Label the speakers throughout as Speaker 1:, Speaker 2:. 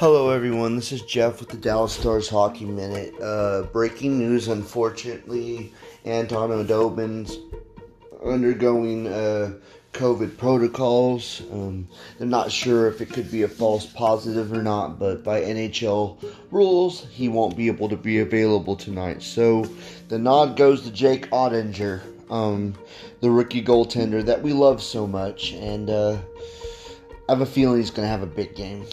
Speaker 1: Hello, everyone. This is Jeff with the Dallas Stars Hockey Minute. Uh, breaking news unfortunately, Anton Khudobin's undergoing uh, COVID protocols. Um, they're not sure if it could be a false positive or not, but by NHL rules, he won't be able to be available tonight. So the nod goes to Jake Oettinger, um, the rookie goaltender that we love so much, and uh, I have a feeling he's going to have a big game.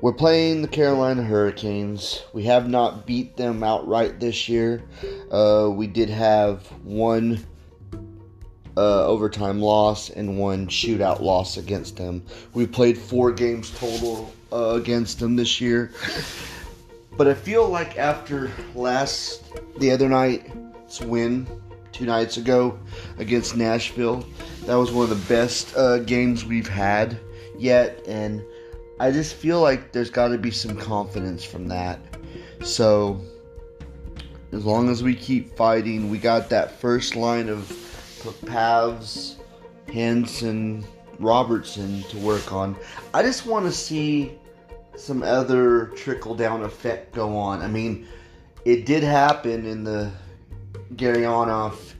Speaker 1: We're playing the Carolina Hurricanes. We have not beat them outright this year. Uh, we did have one uh, overtime loss and one shootout loss against them. We played four games total uh, against them this year. But I feel like after last, the other night's win, two nights ago against Nashville, that was one of the best uh, games we've had yet. And I just feel like there's got to be some confidence from that. So, as long as we keep fighting, we got that first line of Pavs, Hanson, Robertson to work on. I just want to see some other trickle down effect go on. I mean, it did happen in the Gurianov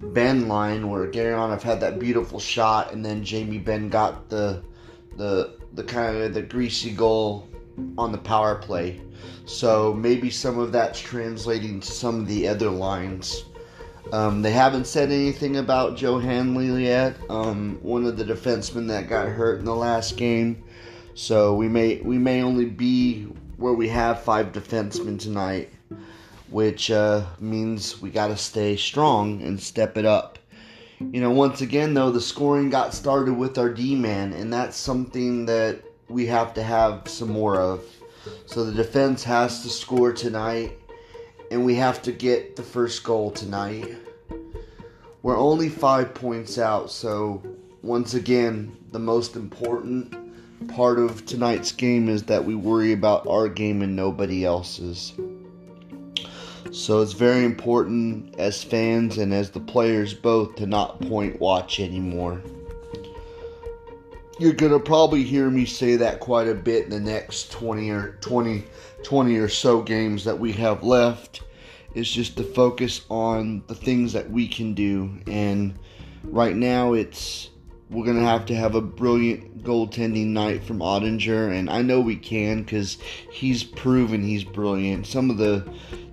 Speaker 1: Benn line where Gurianov had that beautiful shot and then Jamie Benn got the the the kind of the greasy goal on the power play. So maybe some of that's translating to some of the other lines. Um, they haven't said anything about Joe Hanley yet. Um, one of the defensemen that got hurt in the last game. So we may we may only be where we have five defensemen tonight, which uh, means we got to stay strong and step it up. You know, once again, though, the scoring got started with our D man, and that's something that we have to have some more of. So the defense has to score tonight, and we have to get the first goal tonight. We're only five points out, so once again, the most important part of tonight's game is that we worry about our game and nobody else's. So it's very important as fans and as the players both to not point watch anymore. You're going to probably hear me say that quite a bit in the next 20 or 20 20 or so games that we have left is just to focus on the things that we can do and right now it's we're gonna have to have a brilliant goaltending night from Oettinger, and I know we can because he's proven he's brilliant. Some of the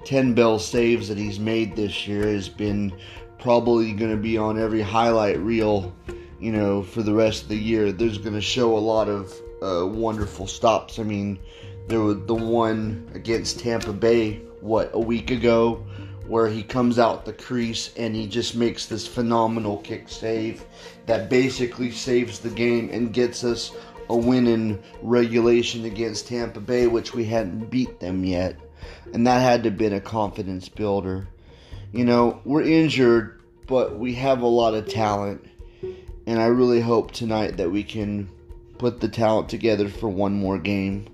Speaker 1: 10 bell saves that he's made this year has been probably going to be on every highlight reel, you know, for the rest of the year. There's going to show a lot of uh, wonderful stops. I mean, there was the one against Tampa Bay, what, a week ago, where he comes out the crease and he just makes this phenomenal kick save that basically saves the game and gets us a win in regulation against Tampa Bay, which we hadn't beat them yet. And that had to have been a confidence builder. You know, we're injured, but we have a lot of talent. And I really hope tonight that we can put the talent together for one more game.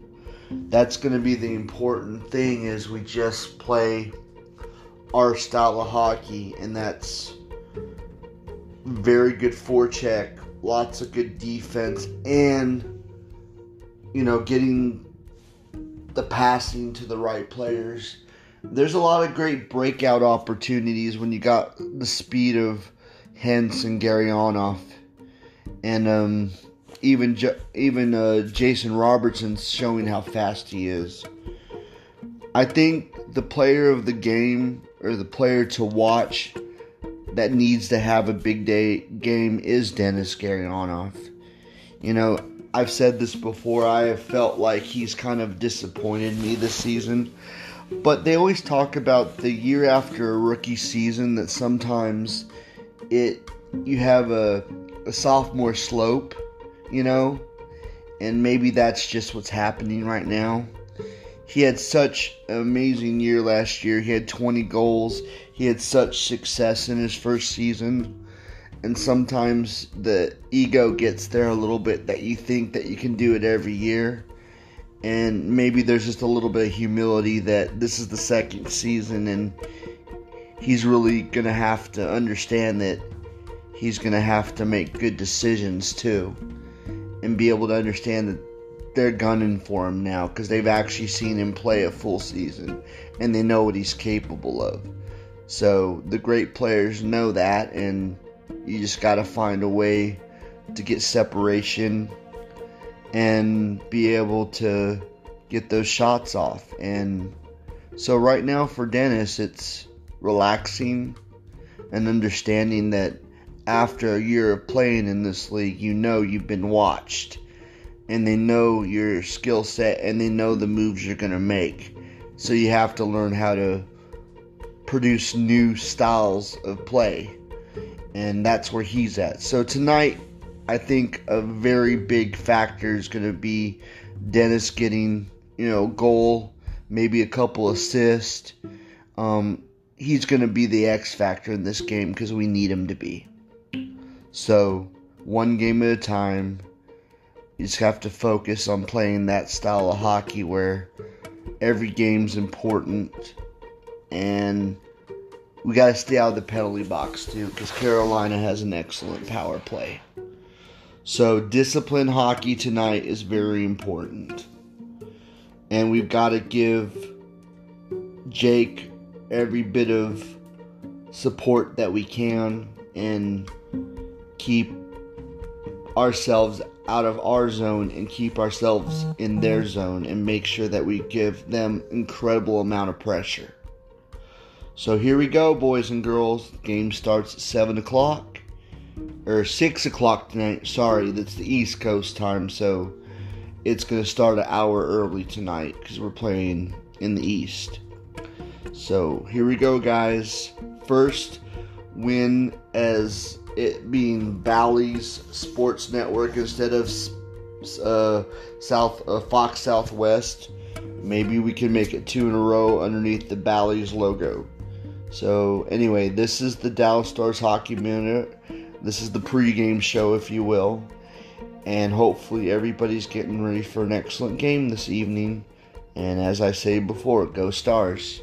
Speaker 1: That's going to be the important thing is we just play our style of hockey, and that's very good forecheck, lots of good defense, and you know, getting the passing to the right players. There's a lot of great breakout opportunities when you got the speed of Hintz and Gurianov. and um, even even uh, Jason Robertson's showing how fast he is. I think the player of the game or the player to watch that needs to have a big day game is Denis Gurianov. You know, I've said this before. I have felt like he's kind of disappointed me this season. But they always talk about the year after a rookie season that sometimes it you have a, a sophomore slope, you know, and maybe that's just what's happening right now. He had such an amazing year last year. He had 20 goals. He had such success in his first season. And sometimes the ego gets there a little bit that you think that you can do it every year. And maybe there's just a little bit of humility that this is the second season and he's really going to have to understand that he's going to have to make good decisions too and be able to understand that they're gunning for him now because they've actually seen him play a full season and they know what he's capable of. So the great players know that, and you just got to find a way to get separation and be able to get those shots off. And so, right now for Denis, it's relaxing and understanding that after a year of playing in this league, you know you've been watched and they know your skill set and they know the moves you're going to make. So you have to learn how to produce new styles of play. And that's where he's at. So tonight, I think a very big factor is going to be Denis getting, you know, goal, maybe a couple assists. Um, he's going to be the X factor in this game because we need him to be. So, one game at a time you just have to focus on playing that style of hockey where every game's important and we got to stay out of the penalty box too because Carolina has an excellent power play. So, discipline hockey tonight is very important. And we've got to give Jake every bit of support that we can and keep ourselves out of our zone and keep ourselves in their zone and make sure that we give them incredible amount of pressure. So here we go, boys and girls. Game starts at seven o'clock or six o'clock tonight. Sorry, that's the East Coast time, so it's gonna start an hour early tonight because we're playing in the East. So here we go, guys. First win as it being Bally's Sports Network instead of uh, South uh, Fox Southwest. Maybe we can make it two in a row underneath the Bally's logo. So anyway, this is the Dallas Stars Hockey Minute. This is the pregame show, if you will, and hopefully everybody's getting ready for an excellent game this evening. And as I say before, go Stars.